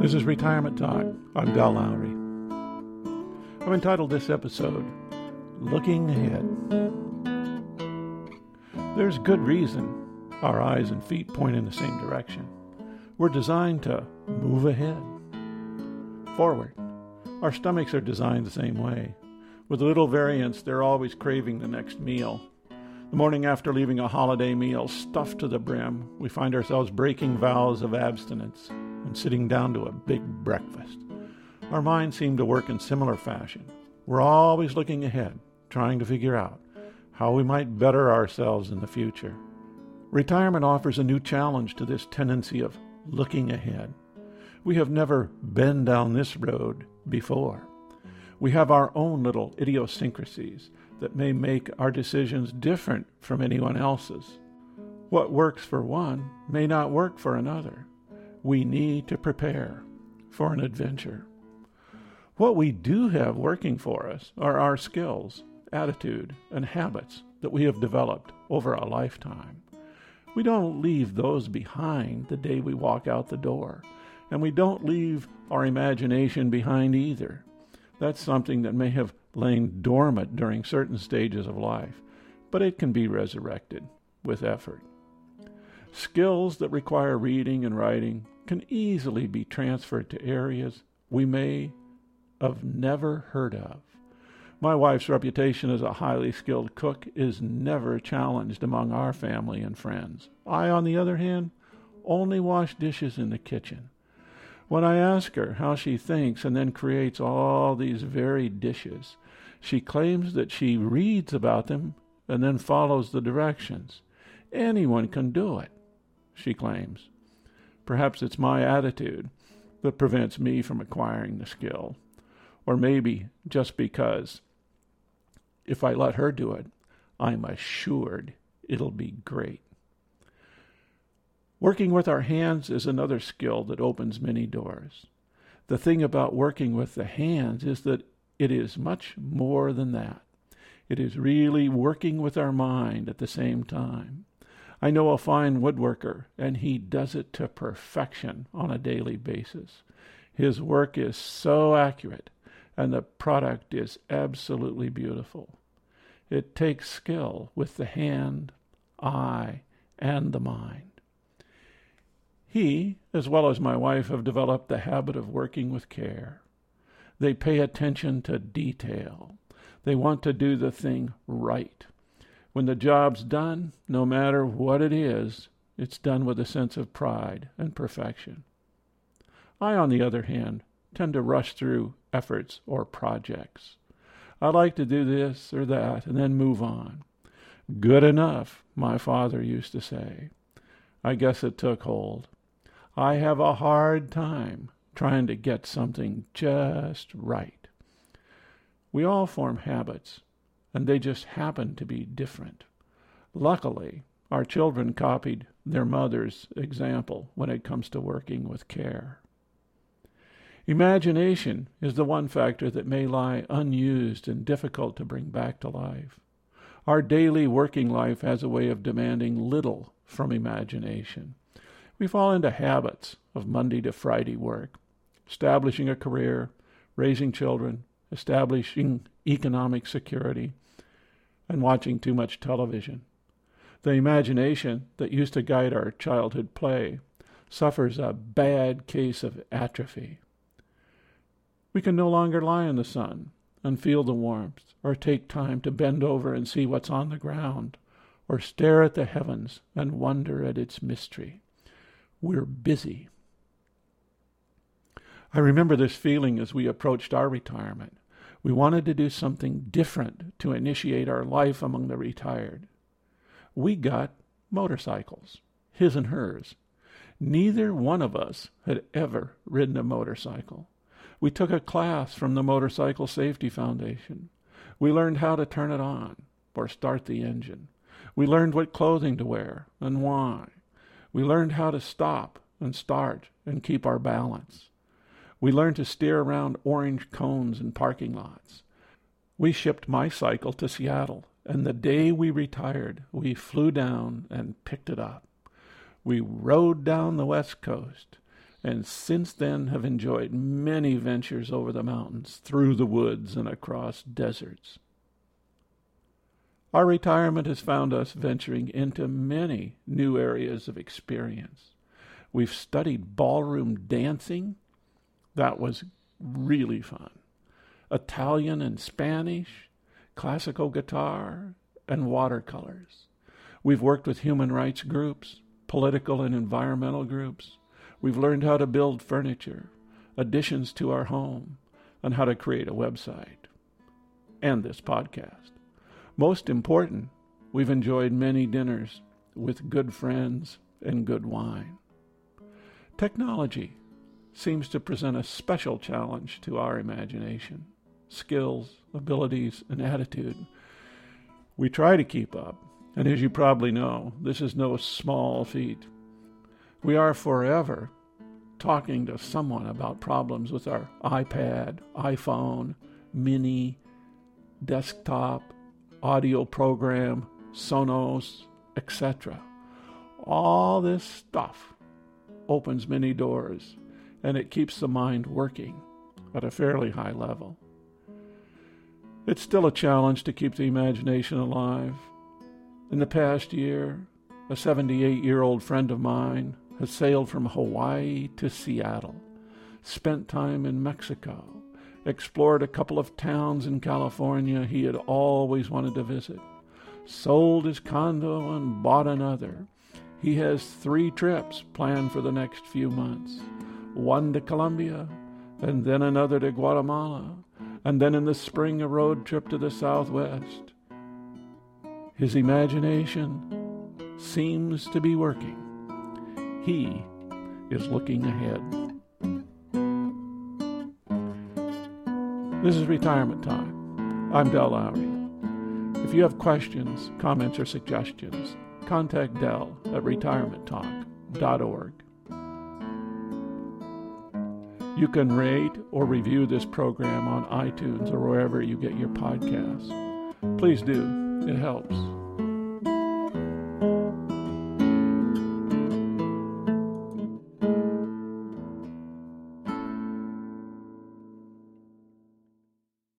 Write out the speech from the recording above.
This is Retirement Talk. I'm Dal Lowry. I've entitled this episode, Looking Ahead. There's good reason our eyes and feet point in the same direction. We're designed to move ahead, forward. Our stomachs are designed the same way. With little variance, they're always craving the next meal. The morning after leaving a holiday meal stuffed to the brim, we find ourselves breaking vows of abstinence and sitting down to a big breakfast. Our minds seem to work in similar fashion. We're always looking ahead, trying to figure out how we might better ourselves in the future. Retirement offers a new challenge to this tendency of looking ahead. We have never been down this road before. We have our own little idiosyncrasies that may make our decisions different from anyone else's. What works for one may not work for another. We need to prepare for an adventure. What we do have working for us are our skills, attitude, and habits that we have developed over a lifetime. We don't leave those behind the day we walk out the door, and we don't leave our imagination behind either. That's something that may have lain dormant during certain stages of life, but it can be resurrected with effort. Skills that require reading and writing can easily be transferred to areas we may have never heard of. My wife's reputation as a highly skilled cook is never challenged among our family and friends. I, on the other hand, only wash dishes in the kitchen. When I ask her how she thinks and then creates all these varied dishes, she claims that she reads about them and then follows the directions. Anyone can do it, she claims. Perhaps it's my attitude that prevents me from acquiring the skill. Or maybe just because if I let her do it, I'm assured it'll be great. Working with our hands is another skill that opens many doors. The thing about working with the hands is that it is much more than that. It is really working with our mind at the same time. I know a fine woodworker, and he does it to perfection on a daily basis. His work is so accurate, and the product is absolutely beautiful. It takes skill with the hand, eye, and the mind. He, as well as my wife, have developed the habit of working with care. They pay attention to detail. They want to do the thing right. When the job's done, no matter what it is, it's done with a sense of pride and perfection. I, on the other hand, tend to rush through efforts or projects. I like to do this or that and then move on. Good enough, my father used to say. I guess it took hold. I have a hard time trying to get something just right. We all form habits, and they just happen to be different. Luckily, our children copied their mother's example when it comes to working with care. Imagination is the one factor that may lie unused and difficult to bring back to life. Our daily working life has a way of demanding little from imagination. We fall into habits of Monday to Friday work, establishing a career, raising children, establishing economic security, and watching too much television. The imagination that used to guide our childhood play suffers a bad case of atrophy. We can no longer lie in the sun and feel the warmth, or take time to bend over and see what's on the ground, or stare at the heavens and wonder at its mystery. We're busy. I remember this feeling as we approached our retirement. We wanted to do something different to initiate our life among the retired. We got motorcycles, his and hers. Neither one of us had ever ridden a motorcycle. We took a class from the Motorcycle Safety Foundation. We learned how to turn it on or start the engine. We learned what clothing to wear and why. We learned how to stop and start and keep our balance. We learned to steer around orange cones in parking lots. We shipped my cycle to Seattle, and the day we retired, we flew down and picked it up. We rode down the West Coast, and since then have enjoyed many ventures over the mountains, through the woods, and across deserts. Our retirement has found us venturing into many new areas of experience. We've studied ballroom dancing. That was really fun. Italian and Spanish, classical guitar, and watercolors. We've worked with human rights groups, political and environmental groups. We've learned how to build furniture, additions to our home, and how to create a website. And this podcast. Most important, we've enjoyed many dinners with good friends and good wine. Technology seems to present a special challenge to our imagination, skills, abilities, and attitude. We try to keep up, and as you probably know, this is no small feat. We are forever talking to someone about problems with our iPad, iPhone, mini, desktop, audio program, Sonos, etc. All this stuff opens many doors and it keeps the mind working at a fairly high level. It's still a challenge to keep the imagination alive. In the past year, a 78 year old friend of mine has sailed from Hawaii to Seattle, spent time in Mexico, explored a couple of towns in California he had always wanted to visit, sold his condo and bought another. He has three trips planned for the next few months one to Colombia, and then another to Guatemala, and then in the spring a road trip to the southwest. His imagination seems to be working. He is looking ahead. This is Retirement Time. I'm Dell Lowry. If you have questions, comments, or suggestions, contact Dell at retirementtalk.org. You can rate or review this program on iTunes or wherever you get your podcasts. Please do, it helps.